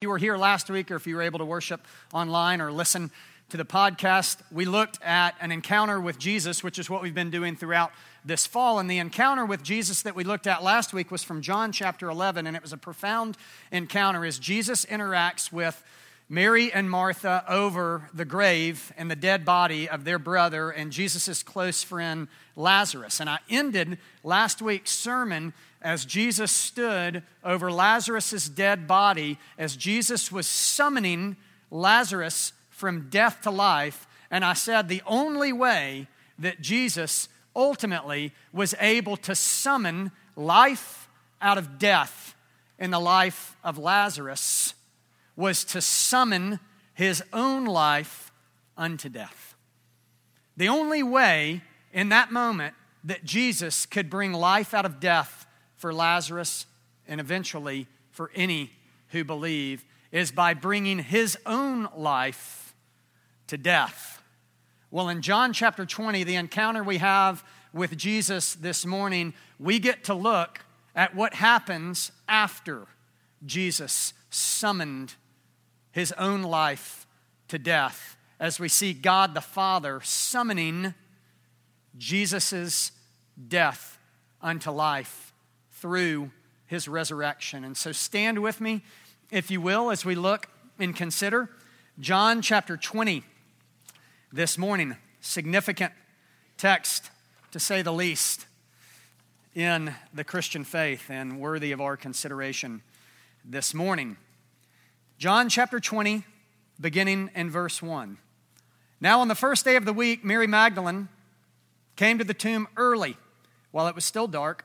you were here last week or if you were able to worship online or listen to the podcast, we looked at an encounter with Jesus, which is what we've been doing throughout this fall. And the encounter with Jesus that we looked at last week was from John chapter 11, and it was a profound encounter as Jesus interacts with Mary and Martha over the grave and the dead body of their brother and Jesus' close friend Lazarus. And I ended last week's sermon as Jesus stood over Lazarus' dead body, as Jesus was summoning Lazarus from death to life. And I said the only way that Jesus ultimately was able to summon life out of death in the life of Lazarus was to summon his own life unto death. The only way in that moment that Jesus could bring life out of death for Lazarus and eventually for any who believe is by bringing his own life to death. Well, in John chapter 20, the encounter we have with Jesus this morning, we get to look at what happens after Jesus summoned his own life to death as we see God the Father summoning Jesus' death unto life through his resurrection. And so stand with me, if you will, as we look and consider John chapter 20 this morning. Significant text, to say the least, in the Christian faith and worthy of our consideration this morning. John chapter 20, beginning in verse 1. Now, on the first day of the week, Mary Magdalene came to the tomb early while it was still dark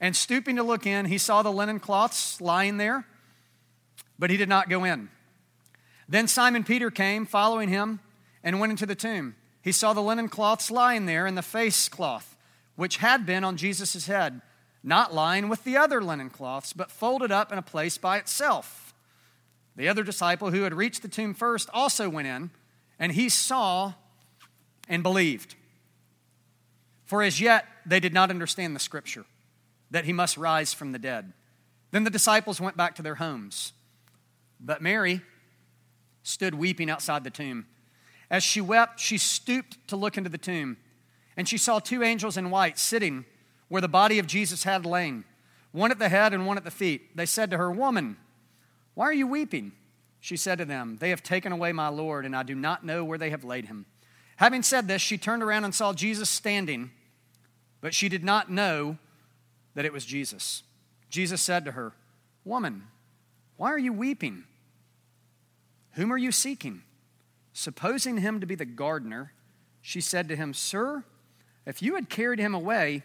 And stooping to look in, he saw the linen cloths lying there, but he did not go in. Then Simon Peter came, following him, and went into the tomb. He saw the linen cloths lying there, and the face cloth, which had been on Jesus' head, not lying with the other linen cloths, but folded up in a place by itself. The other disciple who had reached the tomb first also went in, and he saw and believed. For as yet they did not understand the scripture that he must rise from the dead. Then the disciples went back to their homes. But Mary stood weeping outside the tomb. As she wept, she stooped to look into the tomb, and she saw two angels in white sitting where the body of Jesus had lain, one at the head and one at the feet. They said to her, Woman, why are you weeping? She said to them, They have taken away my Lord, and I do not know where they have laid him. Having said this, she turned around and saw Jesus standing, but she did not know that it was Jesus. Jesus said to her, Woman, why are you weeping? Whom are you seeking? Supposing him to be the gardener, she said to him, Sir, if you had carried him away,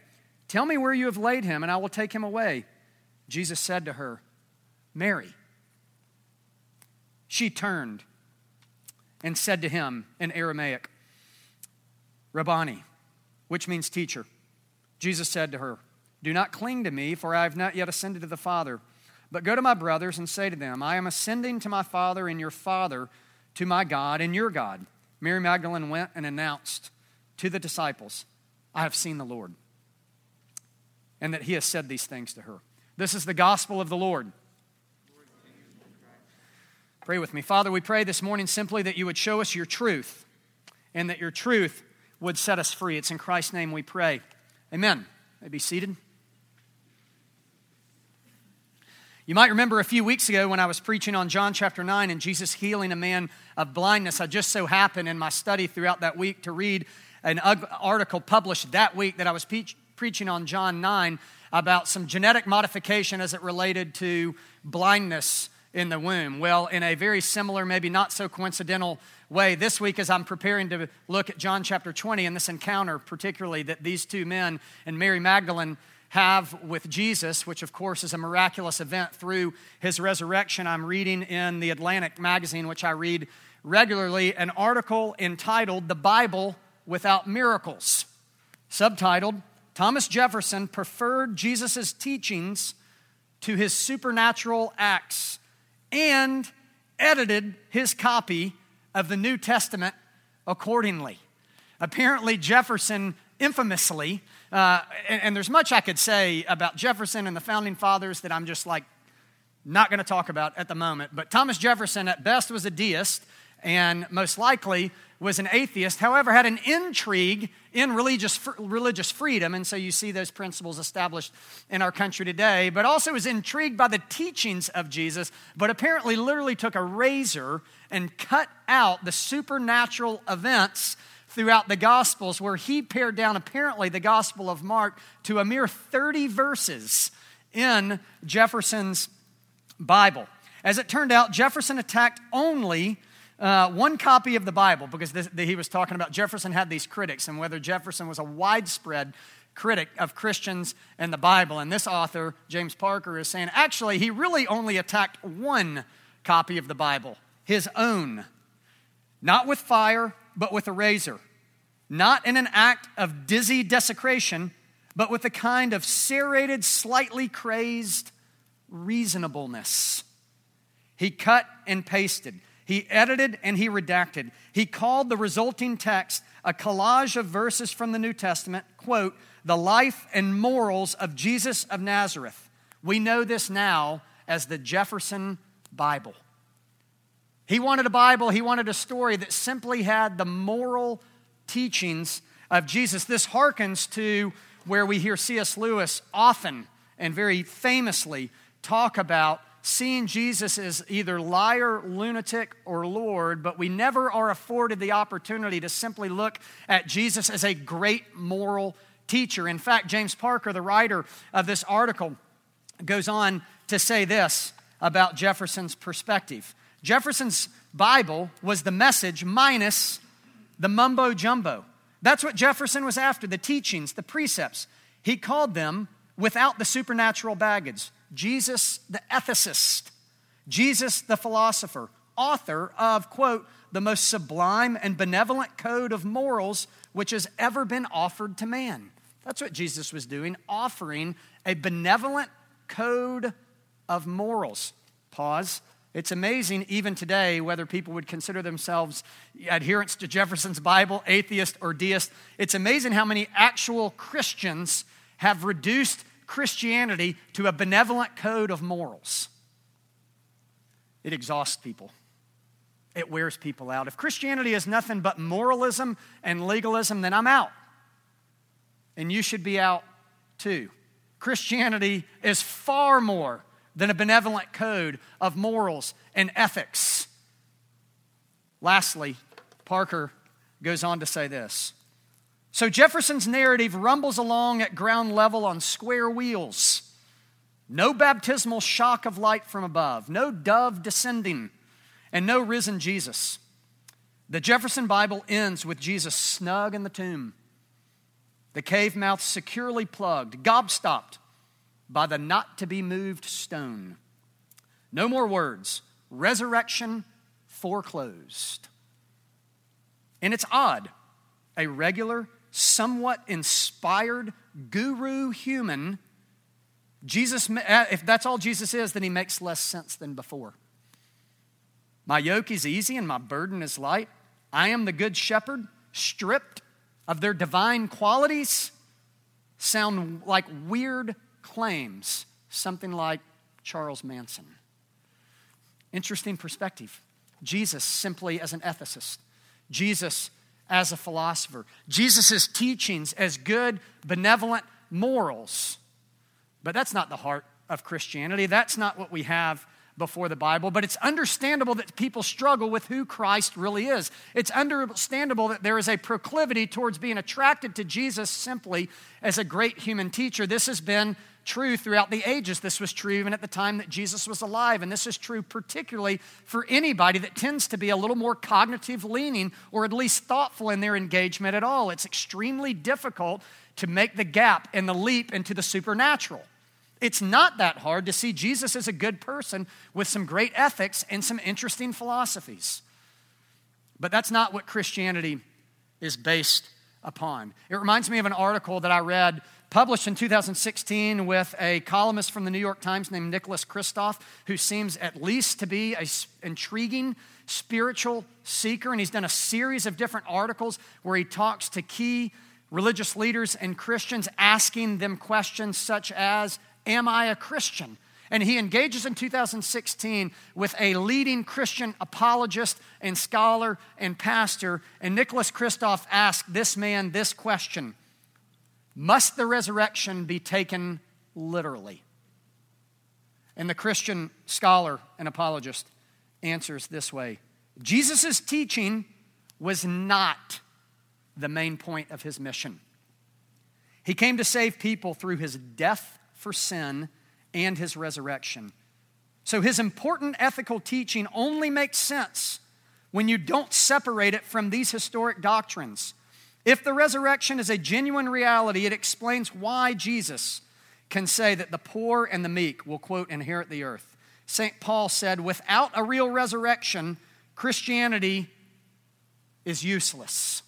tell me where you have laid him, and I will take him away. Jesus said to her, Mary. She turned and said to him in Aramaic, Rabboni, which means teacher. Jesus said to her, do not cling to me, for I have not yet ascended to the Father. But go to my brothers and say to them, I am ascending to my Father and your Father, to my God and your God. Mary Magdalene went and announced to the disciples, I have seen the Lord, and that he has said these things to her. This is the gospel of the Lord. Pray with me. Father, we pray this morning simply that you would show us your truth and that your truth would set us free. It's in Christ's name we pray. Amen. May be seated. You might remember a few weeks ago when I was preaching on John chapter 9 and Jesus healing a man of blindness. I just so happened in my study throughout that week to read an article published that week that I was preaching on John 9 about some genetic modification as it related to blindness in the womb. Well, in a very similar, maybe not so coincidental way, this week as I'm preparing to look at John chapter 20 and this encounter, particularly that these two men and Mary Magdalene have with Jesus, which of course is a miraculous event through his resurrection. I'm reading in the Atlantic magazine, which I read regularly an article entitled The Bible Without Miracles, subtitled Thomas Jefferson Preferred Jesus' Teachings to His Supernatural Acts and edited his copy of the New Testament accordingly. Apparently, Jefferson infamously, uh, and, and there's much I could say about Jefferson and the founding fathers that I'm just like not going to talk about at the moment. But Thomas Jefferson, at best, was a deist and most likely was an atheist, however, had an intrigue in religious, religious freedom. And so you see those principles established in our country today, but also was intrigued by the teachings of Jesus, but apparently literally took a razor and cut out the supernatural events throughout the Gospels, where he pared down apparently the Gospel of Mark to a mere 30 verses in Jefferson's Bible. As it turned out, Jefferson attacked only uh, one copy of the Bible because this, the, he was talking about Jefferson had these critics and whether Jefferson was a widespread critic of Christians and the Bible. And this author, James Parker, is saying actually he really only attacked one copy of the Bible, his own. Not with fire, but with a razor. Not in an act of dizzy desecration, but with a kind of serrated, slightly crazed reasonableness. He cut and pasted. He edited and he redacted. He called the resulting text a collage of verses from the New Testament, quote, the life and morals of Jesus of Nazareth. We know this now as the Jefferson Bible. He wanted a Bible, he wanted a story that simply had the moral teachings of Jesus. This harkens to where we hear C.S. Lewis often and very famously talk about seeing Jesus as either liar, lunatic, or Lord, but we never are afforded the opportunity to simply look at Jesus as a great moral teacher. In fact, James Parker, the writer of this article, goes on to say this about Jefferson's perspective. Jefferson's Bible was the message minus the mumbo jumbo. That's what Jefferson was after the teachings, the precepts. He called them without the supernatural baggage. Jesus the ethicist, Jesus the philosopher, author of, quote, the most sublime and benevolent code of morals which has ever been offered to man. That's what Jesus was doing, offering a benevolent code of morals. Pause. It's amazing, even today, whether people would consider themselves adherents to Jefferson's Bible, atheist, or deist. It's amazing how many actual Christians have reduced Christianity to a benevolent code of morals. It exhausts people, it wears people out. If Christianity is nothing but moralism and legalism, then I'm out. And you should be out too. Christianity is far more than a benevolent code of morals and ethics. Lastly, Parker goes on to say this so Jefferson's narrative rumbles along at ground level on square wheels. No baptismal shock of light from above, no dove descending, and no risen Jesus. The Jefferson Bible ends with Jesus snug in the tomb, the cave mouth securely plugged, gobstopped by the not to be moved stone. No more words. Resurrection foreclosed. And it's odd. A regular somewhat inspired guru human, Jesus, uh, if that's all Jesus is, then he makes less sense than before. My yoke is easy and my burden is light. I am the good shepherd, stripped of their divine qualities, sound like weird claims, something like Charles Manson. Interesting perspective. Jesus simply as an ethicist, Jesus as a philosopher, Jesus' teachings as good, benevolent morals. But that's not the heart of Christianity. That's not what we have before the Bible, but it's understandable that people struggle with who Christ really is. It's understandable that there is a proclivity towards being attracted to Jesus simply as a great human teacher. This has been true throughout the ages. This was true even at the time that Jesus was alive. And this is true particularly for anybody that tends to be a little more cognitive leaning or at least thoughtful in their engagement at all. It's extremely difficult to make the gap and the leap into the supernatural. It's not that hard to see Jesus as a good person with some great ethics and some interesting philosophies. But that's not what Christianity is based upon. It reminds me of an article that I read published in 2016 with a columnist from the New York Times named Nicholas Kristof, who seems at least to be an intriguing spiritual seeker. And he's done a series of different articles where he talks to key religious leaders and Christians, asking them questions such as Am I a Christian? And he engages in 2016 with a leading Christian apologist and scholar and pastor. And Nicholas Kristof asked this man this question Must the resurrection be taken literally? And the Christian scholar and apologist answers this way Jesus' teaching was not the main point of his mission. He came to save people through his death for sin and his resurrection. So his important ethical teaching only makes sense when you don't separate it from these historic doctrines. If the resurrection is a genuine reality, it explains why Jesus can say that the poor and the meek will, quote, inherit the earth. St. Paul said, without a real resurrection, Christianity is useless.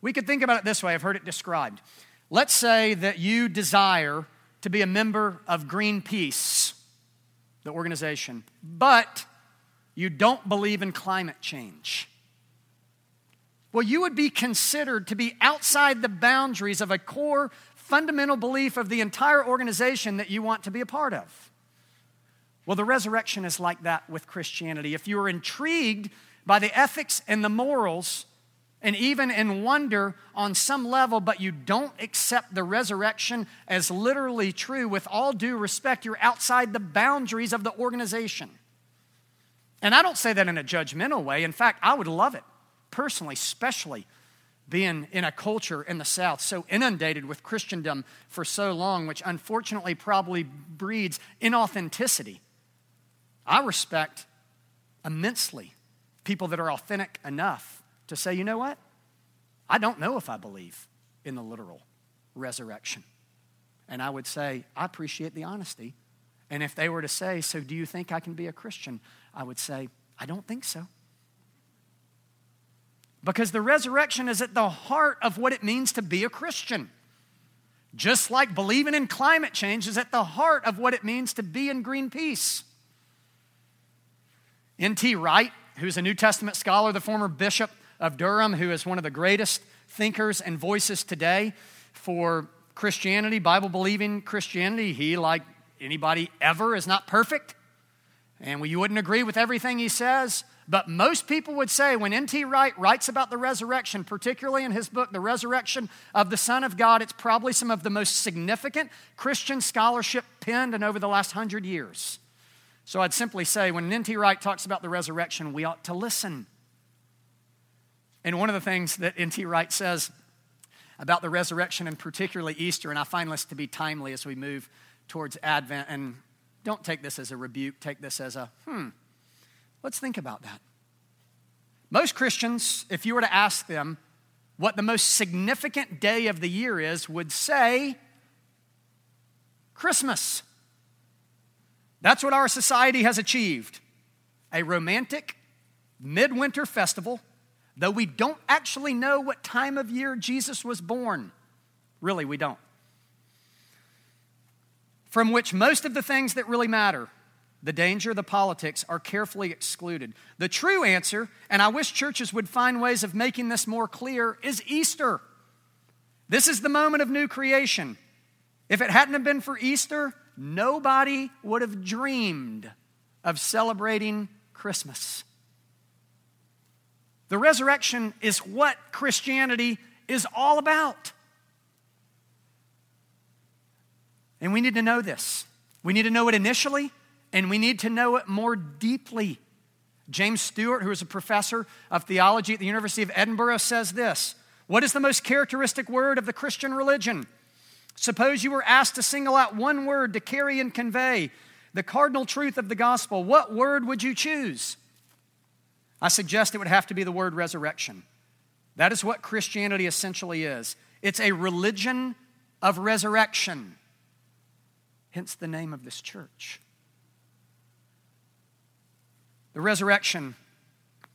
We could think about it this way I've heard it described. Let's say that you desire to be a member of Greenpeace, the organization, but you don't believe in climate change. Well, you would be considered to be outside the boundaries of a core fundamental belief of the entire organization that you want to be a part of. Well, the resurrection is like that with Christianity. If you are intrigued by the ethics and the morals and even in wonder on some level, but you don't accept the resurrection as literally true, with all due respect, you're outside the boundaries of the organization. And I don't say that in a judgmental way. In fact, I would love it, personally, especially being in a culture in the South so inundated with Christendom for so long, which unfortunately probably breeds inauthenticity. I respect immensely people that are authentic enough to say, you know what? I don't know if I believe in the literal resurrection. And I would say, I appreciate the honesty. And if they were to say, So do you think I can be a Christian? I would say, I don't think so. Because the resurrection is at the heart of what it means to be a Christian. Just like believing in climate change is at the heart of what it means to be in Greenpeace. N.T. Wright, who's a New Testament scholar, the former bishop of Durham, who is one of the greatest thinkers and voices today for Christianity, Bible believing Christianity. He, like anybody ever, is not perfect. And you wouldn't agree with everything he says. But most people would say when N.T. Wright writes about the resurrection, particularly in his book, The Resurrection of the Son of God, it's probably some of the most significant Christian scholarship penned in over the last hundred years. So I'd simply say when N.T. Wright talks about the resurrection, we ought to listen. And one of the things that N.T. Wright says about the resurrection and particularly Easter, and I find this to be timely as we move towards Advent, and don't take this as a rebuke, take this as a, hmm, let's think about that. Most Christians, if you were to ask them what the most significant day of the year is, would say Christmas. That's what our society has achieved a romantic midwinter festival though we don't actually know what time of year Jesus was born. Really, we don't. From which most of the things that really matter, the danger, the politics, are carefully excluded. The true answer, and I wish churches would find ways of making this more clear, is Easter. This is the moment of new creation. If it hadn't have been for Easter, nobody would have dreamed of celebrating Christmas. The resurrection is what Christianity is all about. And we need to know this. We need to know it initially, and we need to know it more deeply. James Stewart, who is a professor of theology at the University of Edinburgh, says this What is the most characteristic word of the Christian religion? Suppose you were asked to single out one word to carry and convey the cardinal truth of the gospel. What word would you choose? I suggest it would have to be the word resurrection. That is what Christianity essentially is it's a religion of resurrection, hence the name of this church. The resurrection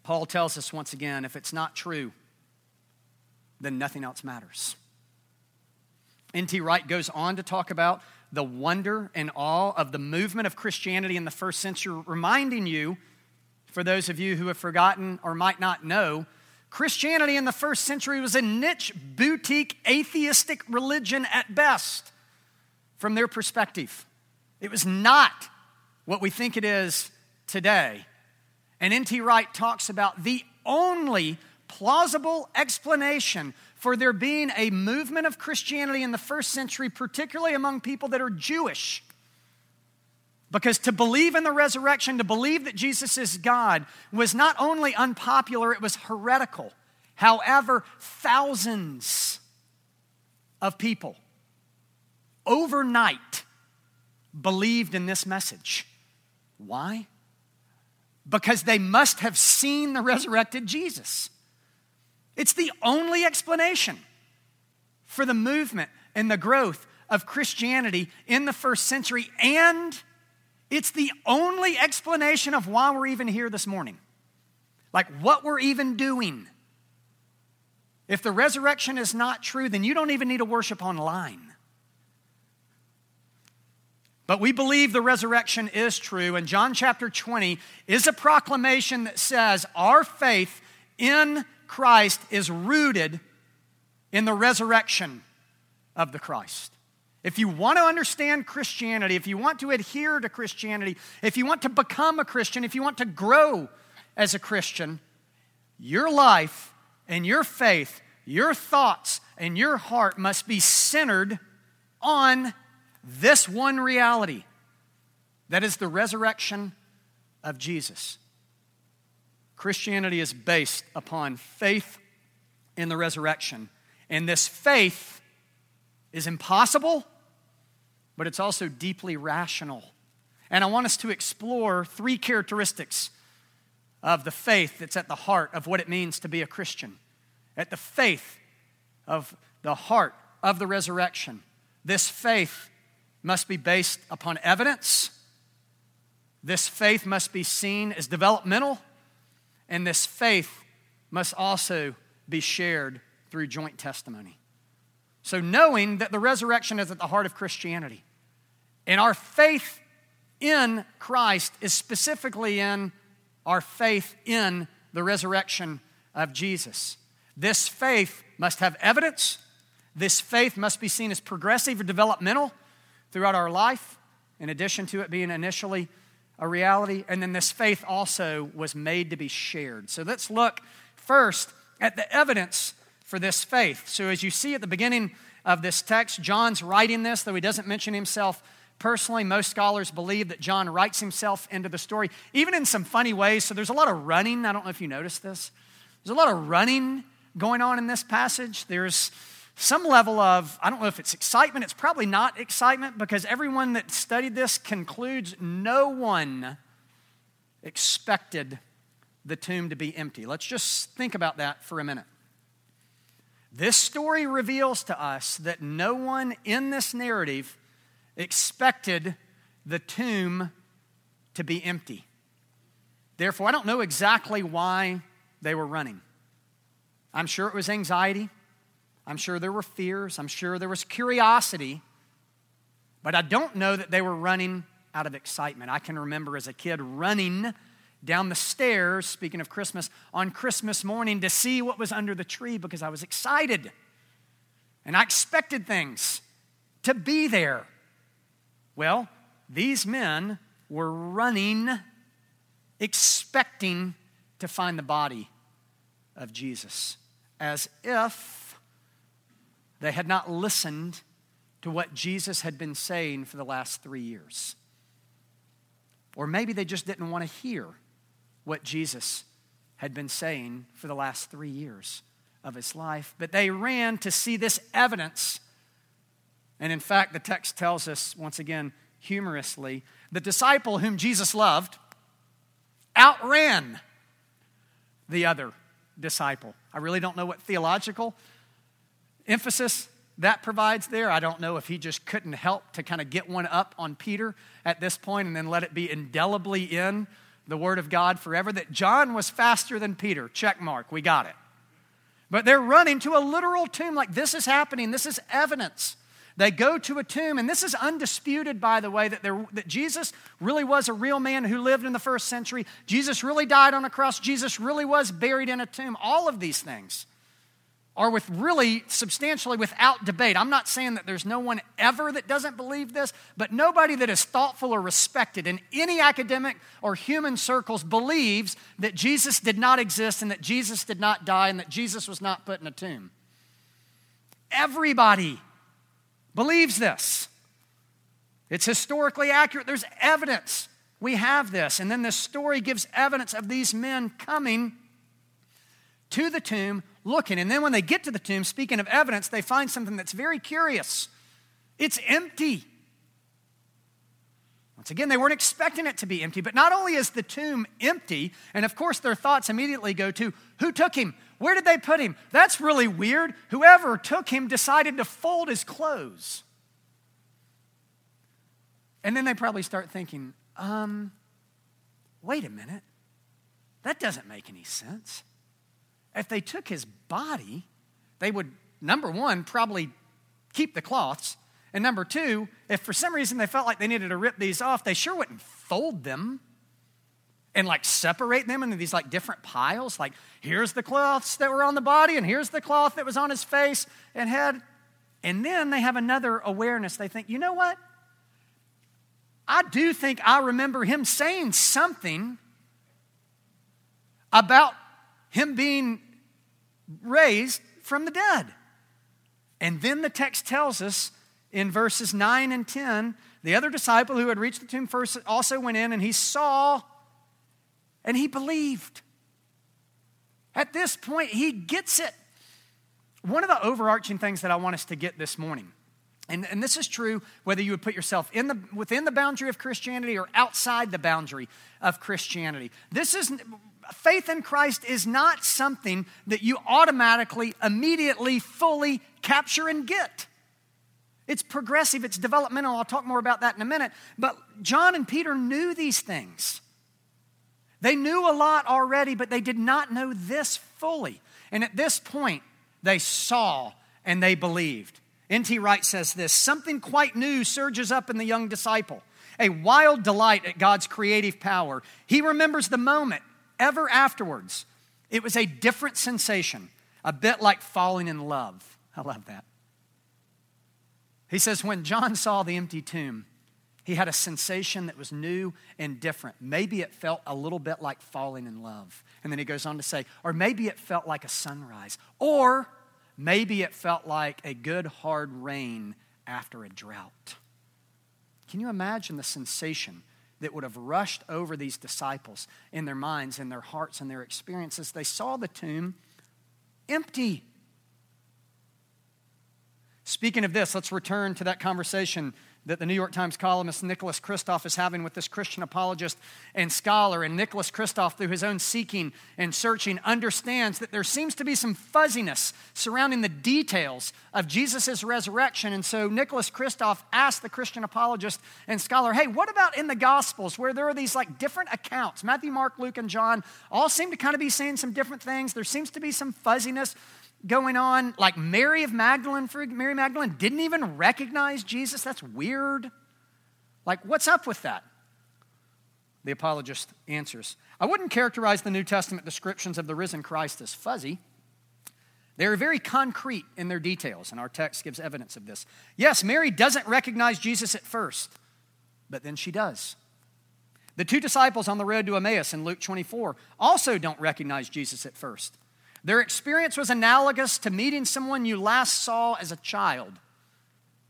Paul tells us once again if it's not true, then nothing else matters. N.T. Wright goes on to talk about the wonder and awe of the movement of Christianity in the first century, reminding you, for those of you who have forgotten or might not know, Christianity in the first century was a niche, boutique, atheistic religion at best from their perspective. It was not what we think it is today. And N.T. Wright talks about the only plausible explanation for there being a movement of Christianity in the first century, particularly among people that are Jewish. Because to believe in the resurrection, to believe that Jesus is God, was not only unpopular, it was heretical. However, thousands of people overnight believed in this message. Why? Because they must have seen the resurrected Jesus. It's the only explanation for the movement and the growth of Christianity in the first century, and it's the only explanation of why we're even here this morning. Like what we're even doing. If the resurrection is not true, then you don't even need to worship online. But we believe the resurrection is true, and John chapter 20 is a proclamation that says our faith in Christ is rooted in the resurrection of the Christ. If you want to understand Christianity, if you want to adhere to Christianity, if you want to become a Christian, if you want to grow as a Christian, your life and your faith, your thoughts and your heart must be centered on this one reality that is the resurrection of Jesus. Christianity is based upon faith in the resurrection. And this faith is impossible, but it's also deeply rational. And I want us to explore three characteristics of the faith that's at the heart of what it means to be a Christian. At the faith of the heart of the resurrection. This faith must be based upon evidence. This faith must be seen as developmental and this faith must also be shared through joint testimony. So, knowing that the resurrection is at the heart of Christianity, and our faith in Christ is specifically in our faith in the resurrection of Jesus. This faith must have evidence. This faith must be seen as progressive or developmental throughout our life, in addition to it being initially a reality. And then this faith also was made to be shared. So let's look first at the evidence for this faith. So as you see at the beginning of this text, John's writing this, though he doesn't mention himself personally. Most scholars believe that John writes himself into the story, even in some funny ways. So there's a lot of running. I don't know if you noticed this. There's a lot of running going on in this passage. There's some level of, I don't know if it's excitement, it's probably not excitement because everyone that studied this concludes no one expected the tomb to be empty. Let's just think about that for a minute. This story reveals to us that no one in this narrative expected the tomb to be empty. Therefore, I don't know exactly why they were running. I'm sure it was anxiety. I'm sure there were fears. I'm sure there was curiosity. But I don't know that they were running out of excitement. I can remember as a kid running down the stairs, speaking of Christmas, on Christmas morning to see what was under the tree because I was excited. And I expected things to be there. Well, these men were running, expecting to find the body of Jesus, as if they had not listened to what Jesus had been saying for the last three years. Or maybe they just didn't want to hear what Jesus had been saying for the last three years of his life. But they ran to see this evidence. And in fact, the text tells us, once again, humorously, the disciple whom Jesus loved outran the other disciple. I really don't know what theological emphasis that provides there. I don't know if he just couldn't help to kind of get one up on Peter at this point and then let it be indelibly in the Word of God forever that John was faster than Peter. Check mark, we got it. But they're running to a literal tomb like this is happening, this is evidence. They go to a tomb, and this is undisputed, by the way, that, there, that Jesus really was a real man who lived in the first century. Jesus really died on a cross. Jesus really was buried in a tomb. All of these things are with really substantially without debate. I'm not saying that there's no one ever that doesn't believe this, but nobody that is thoughtful or respected in any academic or human circles believes that Jesus did not exist and that Jesus did not die and that Jesus was not put in a tomb. Everybody believes this. It's historically accurate. There's evidence. We have this. And then this story gives evidence of these men coming to the tomb looking. And then when they get to the tomb, speaking of evidence, they find something that's very curious it's empty. Once again, they weren't expecting it to be empty, but not only is the tomb empty, and of course their thoughts immediately go to who took him? Where did they put him? That's really weird. Whoever took him decided to fold his clothes. And then they probably start thinking, um, wait a minute. That doesn't make any sense. If they took his body, they would, number one, probably keep the cloths. And number two, if for some reason they felt like they needed to rip these off, they sure wouldn't fold them and like separate them into these like different piles. Like, here's the cloths that were on the body, and here's the cloth that was on his face and head. And then they have another awareness. They think, you know what? I do think I remember him saying something about him being raised from the dead. And then the text tells us in verses 9 and 10 the other disciple who had reached the tomb first also went in and he saw and he believed. At this point, he gets it. One of the overarching things that I want us to get this morning, and, and this is true whether you would put yourself in the, within the boundary of Christianity or outside the boundary of Christianity. This is faith in Christ is not something that you automatically, immediately, fully capture and get. It's progressive, it's developmental. I'll talk more about that in a minute. But John and Peter knew these things. They knew a lot already, but they did not know this fully. And at this point, they saw and they believed. N.T. Wright says this something quite new surges up in the young disciple, a wild delight at God's creative power. He remembers the moment ever afterwards. It was a different sensation, a bit like falling in love. I love that. He says, when John saw the empty tomb, he had a sensation that was new and different. Maybe it felt a little bit like falling in love. And then he goes on to say, or maybe it felt like a sunrise, or maybe it felt like a good hard rain after a drought. Can you imagine the sensation that would have rushed over these disciples in their minds, in their hearts, and their experiences. They saw the tomb empty. Speaking of this, let's return to that conversation that the New York Times columnist Nicholas Kristof is having with this Christian apologist and scholar. And Nicholas Kristof, through his own seeking and searching, understands that there seems to be some fuzziness surrounding the details of Jesus' resurrection. And so Nicholas Kristof asked the Christian apologist and scholar, hey, what about in the Gospels where there are these like different accounts? Matthew, Mark, Luke, and John all seem to kind of be saying some different things. There seems to be some fuzziness going on. Like Mary of Magdalene, Mary Magdalene didn't even recognize Jesus. That's weird. Like, what's up with that? The apologist answers I wouldn't characterize the New Testament descriptions of the risen Christ as fuzzy. They are very concrete in their details, and our text gives evidence of this. Yes, Mary doesn't recognize Jesus at first, but then she does. The two disciples on the road to Emmaus in Luke 24 also don't recognize Jesus at first. Their experience was analogous to meeting someone you last saw as a child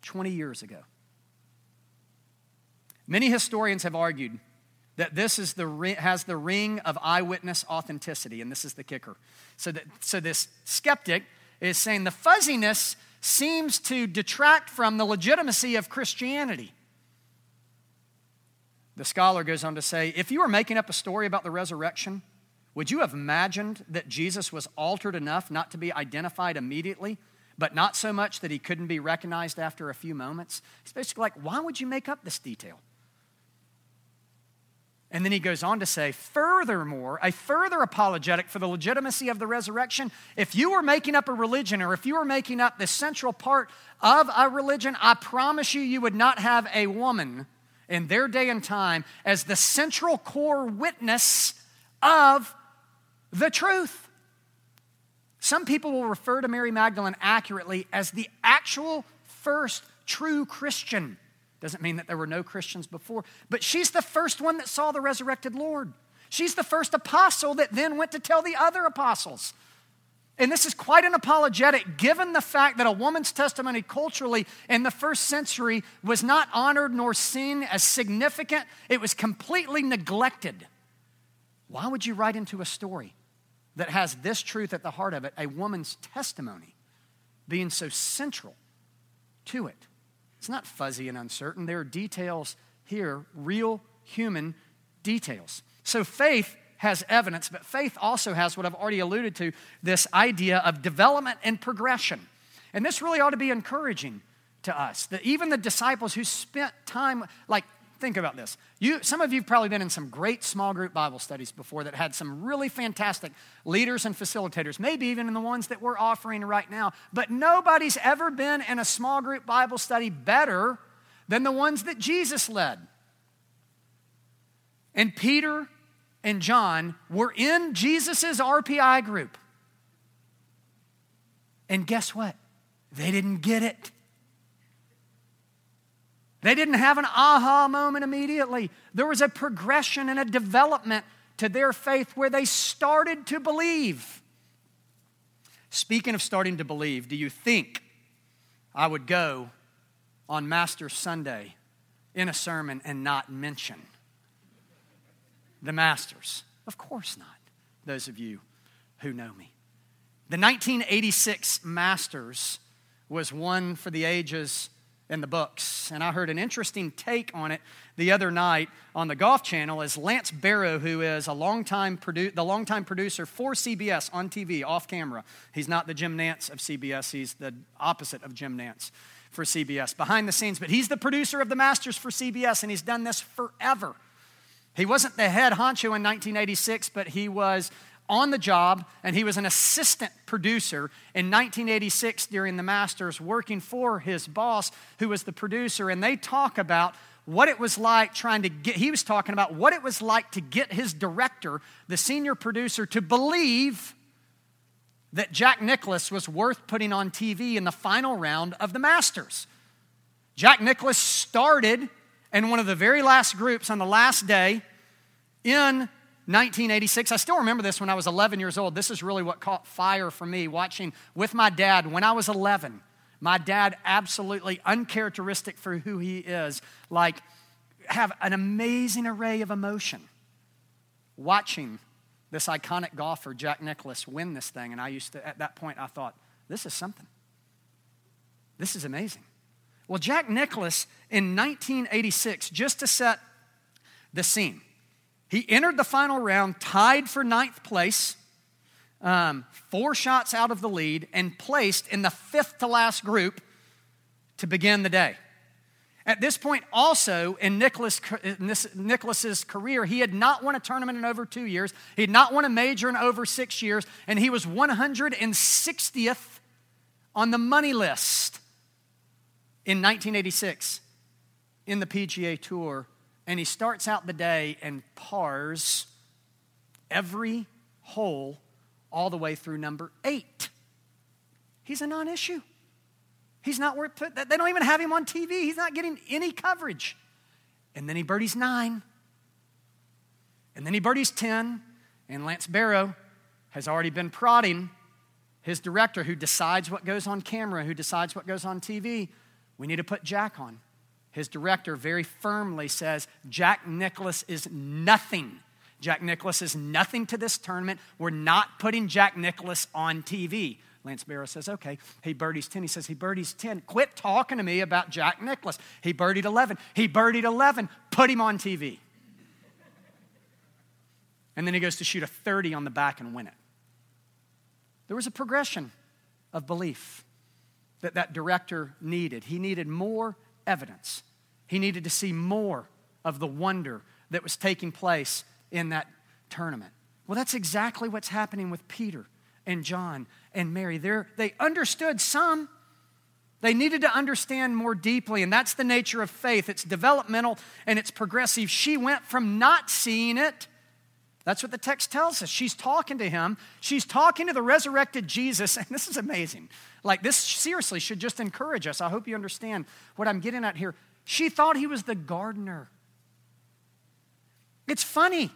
20 years ago. Many historians have argued that this is the, has the ring of eyewitness authenticity, and this is the kicker. So, that, so this skeptic is saying the fuzziness seems to detract from the legitimacy of Christianity. The scholar goes on to say if you are making up a story about the resurrection, would you have imagined that Jesus was altered enough not to be identified immediately, but not so much that he couldn't be recognized after a few moments? It's basically like, why would you make up this detail? And then he goes on to say, furthermore, a further apologetic for the legitimacy of the resurrection. If you were making up a religion or if you were making up the central part of a religion, I promise you, you would not have a woman in their day and time as the central core witness of the truth. Some people will refer to Mary Magdalene accurately as the actual first true Christian. Doesn't mean that there were no Christians before, but she's the first one that saw the resurrected Lord. She's the first apostle that then went to tell the other apostles. And this is quite an apologetic given the fact that a woman's testimony culturally in the first century was not honored nor seen as significant, it was completely neglected. Why would you write into a story that has this truth at the heart of it, a woman's testimony being so central to it? It's not fuzzy and uncertain. There are details here, real human details. So faith has evidence, but faith also has what I've already alluded to this idea of development and progression. And this really ought to be encouraging to us that even the disciples who spent time, like Think about this. You, some of you have probably been in some great small group Bible studies before that had some really fantastic leaders and facilitators, maybe even in the ones that we're offering right now. But nobody's ever been in a small group Bible study better than the ones that Jesus led. And Peter and John were in Jesus' RPI group. And guess what? They didn't get it. They didn't have an aha moment immediately. There was a progression and a development to their faith where they started to believe. Speaking of starting to believe, do you think I would go on Master Sunday in a sermon and not mention the Masters? Of course not, those of you who know me. The 1986 Masters was one for the ages in the books. And I heard an interesting take on it the other night on the Golf Channel as Lance Barrow, who is a longtime produ- the longtime producer for CBS on TV, off camera. He's not the Jim Nantz of CBS, he's the opposite of Jim Nantz for CBS, behind the scenes. But he's the producer of the Masters for CBS, and he's done this forever. He wasn't the head honcho in 1986, but he was on the job, and he was an assistant producer in 1986 during the Masters, working for his boss, who was the producer. And they talk about what it was like trying to get, he was talking about what it was like to get his director, the senior producer, to believe that Jack Nicklaus was worth putting on TV in the final round of the Masters. Jack Nicklaus started in one of the very last groups on the last day in 1986. I still remember this when I was 11 years old. This is really what caught fire for me watching with my dad when I was 11. My dad, absolutely uncharacteristic for who he is, like have an amazing array of emotion. Watching this iconic golfer, Jack Nicklaus, win this thing. And I used to, at that point, I thought, this is something. This is amazing. Well, Jack Nicklaus in 1986, just to set the scene, he entered the final round tied for ninth place, um, four shots out of the lead, and placed in the fifth to last group to begin the day. At this point, also in Nicklaus, Nicklaus's career, he had not won a tournament in over two years. He had not won a major in over six years, and he was 160th on the money list in 1986 in the PGA Tour and he starts out the day and pars every hole all the way through number eight. He's a non issue. He's not worth, they don't even have him on TV. He's not getting any coverage. And then he birdies nine. And then he birdies 10. And Lance Barrow has already been prodding his director, who decides what goes on camera, who decides what goes on TV. We need to put Jack on his director very firmly says Jack Nicklaus is nothing. Jack Nicklaus is nothing to this tournament. We're not putting Jack Nicklaus on TV. Lance Barrow says, okay. He birdies 10. He says, he birdies 10. Quit talking to me about Jack Nicklaus. He birdied 11. He birdied 11. Put him on TV. And then he goes to shoot a 30 on the back and win it. There was a progression of belief that that director needed. He needed more evidence. He needed to see more of the wonder that was taking place in that tournament. Well, that's exactly what's happening with Peter and John and Mary. They're, they understood some. They needed to understand more deeply, and that's the nature of faith. It's developmental and it's progressive. She went from not seeing it. That's what the text tells us. She's talking to him. She's talking to the resurrected Jesus, and this is amazing. Like, this seriously should just encourage us. I hope you understand what I'm getting at here. She thought he was the gardener. It's funny.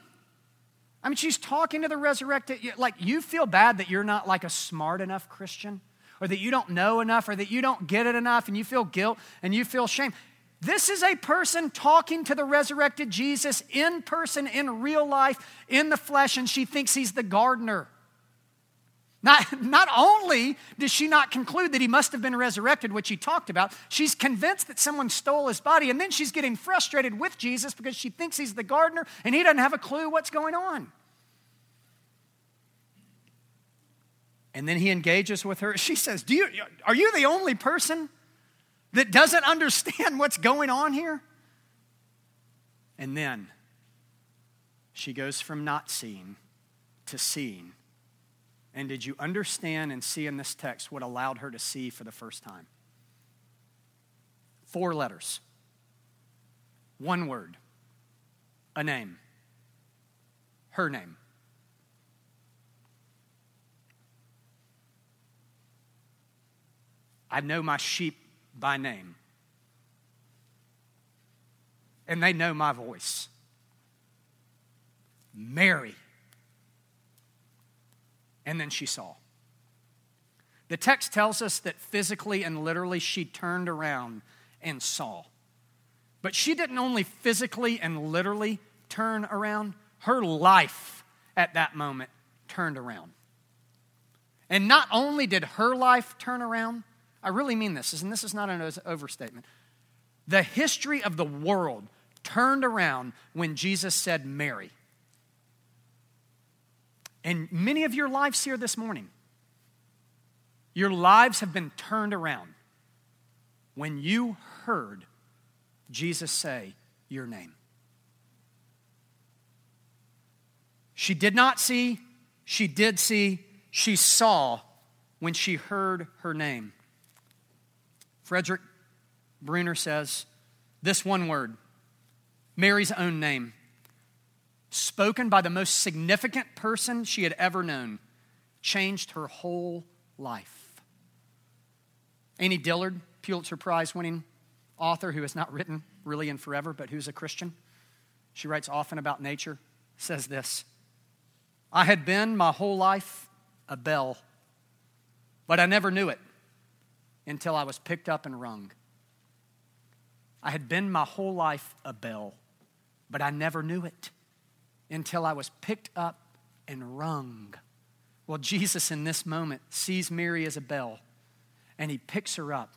I mean, she's talking to the resurrected. Like, you feel bad that you're not like a smart enough Christian, or that you don't know enough, or that you don't get it enough, and you feel guilt and you feel shame. This is a person talking to the resurrected Jesus in person, in real life, in the flesh, and she thinks he's the gardener. Not, not only does she not conclude that he must have been resurrected, which he talked about, she's convinced that someone stole his body, and then she's getting frustrated with Jesus because she thinks he's the gardener and he doesn't have a clue what's going on. And then he engages with her. She says, Do you, Are you the only person that doesn't understand what's going on here? And then she goes from not seeing to seeing and did you understand and see in this text what allowed her to see for the first time? Four letters, one word, a name, her name. I know my sheep by name, and they know my voice. Mary and then she saw. The text tells us that physically and literally she turned around and saw. But she didn't only physically and literally turn around, her life at that moment turned around. And not only did her life turn around, I really mean this, and this is not an overstatement. The history of the world turned around when Jesus said, Mary. And many of your lives here this morning, your lives have been turned around when you heard Jesus say your name. She did not see, she did see, she saw when she heard her name. Frederick Bruner says this one word, Mary's own name, spoken by the most significant person she had ever known, changed her whole life. Annie Dillard, Pulitzer Prize winning author who has not written really in forever, but who's a Christian, she writes often about nature, says this I had been my whole life a bell, but I never knew it until I was picked up and rung. I had been my whole life a bell, but I never knew it until I was picked up and rung. Well, Jesus in this moment sees Mary as a bell and he picks her up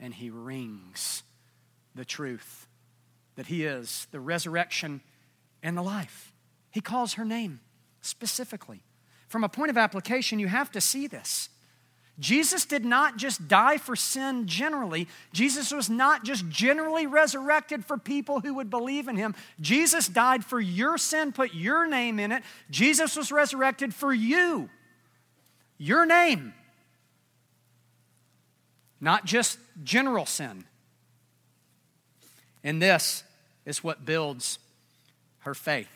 and he rings the truth that he is the resurrection and the life. He calls her name specifically. From a point of application, you have to see this. Jesus did not just die for sin generally. Jesus was not just generally resurrected for people who would believe in him. Jesus died for your sin, put your name in it. Jesus was resurrected for you, your name. Not just general sin. And this is what builds her faith.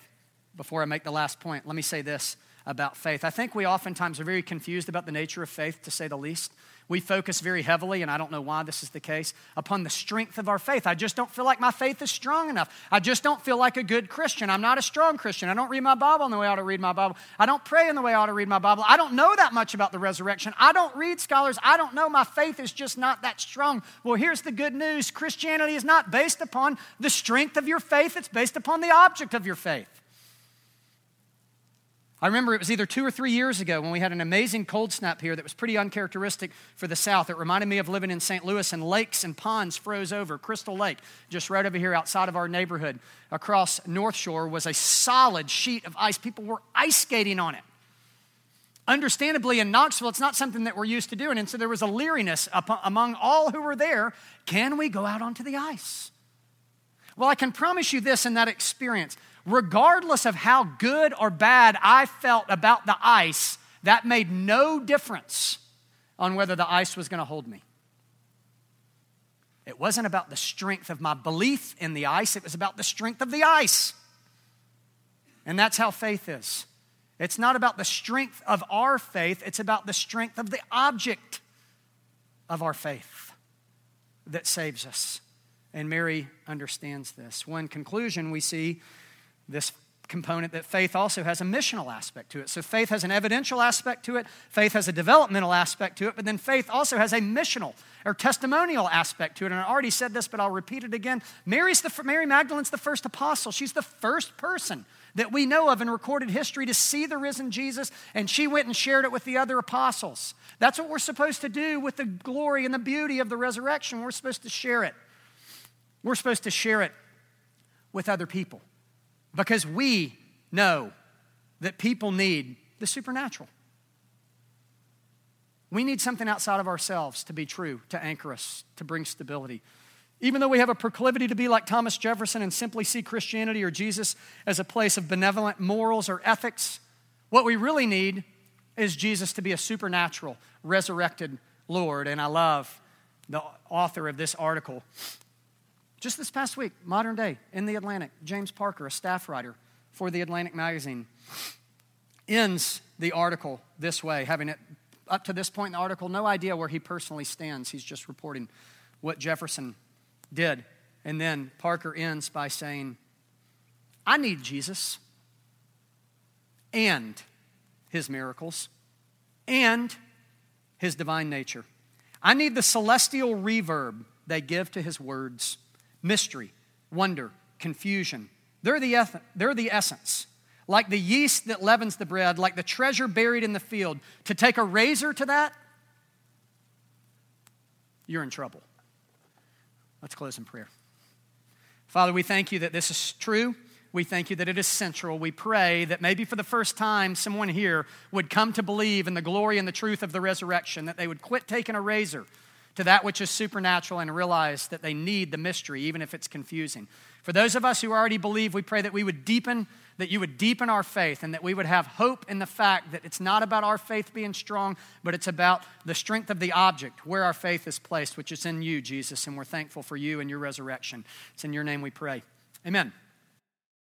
Before I make the last point, let me say this about faith. I think we oftentimes are very confused about the nature of faith, to say the least. We focus very heavily, and I don't know why this is the case, upon the strength of our faith. I just don't feel like my faith is strong enough. I just don't feel like a good Christian. I'm not a strong Christian. I don't read my Bible in the way I ought to read my Bible. I don't pray in the way I ought to read my Bible. I don't know that much about the resurrection. I don't read scholars. I don't know. My faith is just not that strong. Well, here's the good news Christianity is not based upon the strength of your faith, it's based upon the object of your faith. I remember it was either two or three years ago when we had an amazing cold snap here that was pretty uncharacteristic for the South. It reminded me of living in St. Louis, and lakes and ponds froze over. Crystal Lake, just right over here outside of our neighborhood, across North Shore, was a solid sheet of ice. People were ice skating on it. Understandably, in Knoxville, it's not something that we're used to doing, and so there was a leeriness among all who were there can we go out onto the ice? Well, I can promise you this in that experience regardless of how good or bad I felt about the ice, that made no difference on whether the ice was going to hold me. It wasn't about the strength of my belief in the ice, it was about the strength of the ice. And that's how faith is. It's not about the strength of our faith, it's about the strength of the object of our faith that saves us. And Mary understands this. One conclusion we see this component that faith also has a missional aspect to it. So faith has an evidential aspect to it, faith has a developmental aspect to it, but then faith also has a missional or testimonial aspect to it. And I already said this, but I'll repeat it again. Mary's the, Mary Magdalene's the first apostle. She's the first person that we know of in recorded history to see the risen Jesus, and she went and shared it with the other apostles. That's what we're supposed to do with the glory and the beauty of the resurrection. We're supposed to share it. We're supposed to share it with other people because we know that people need the supernatural. We need something outside of ourselves to be true, to anchor us, to bring stability. Even though we have a proclivity to be like Thomas Jefferson and simply see Christianity or Jesus as a place of benevolent morals or ethics, what we really need is Jesus to be a supernatural, resurrected Lord. And I love the author of this article. Just this past week, modern day, in the Atlantic, James Parker, a staff writer for the Atlantic magazine, ends the article this way, having it up to this point in the article, no idea where he personally stands. He's just reporting what Jefferson did. And then Parker ends by saying, I need Jesus and his miracles and his divine nature. I need the celestial reverb they give to his words mystery, wonder, confusion. They're the, they're the essence like the yeast that leavens the bread, like the treasure buried in the field, to take a razor to that, you're in trouble. Let's close in prayer. Father, we thank you that this is true. We thank you that it is central. We pray that maybe for the first time, someone here would come to believe in the glory and the truth of the resurrection, that they would quit taking a razor to that which is supernatural and realize that they need the mystery, even if it's confusing. For those of us who already believe, we pray that we would deepen that you would deepen our faith and that we would have hope in the fact that it's not about our faith being strong, but it's about the strength of the object, where our faith is placed, which is in you, Jesus. And we're thankful for you and your resurrection. It's in your name we pray. Amen.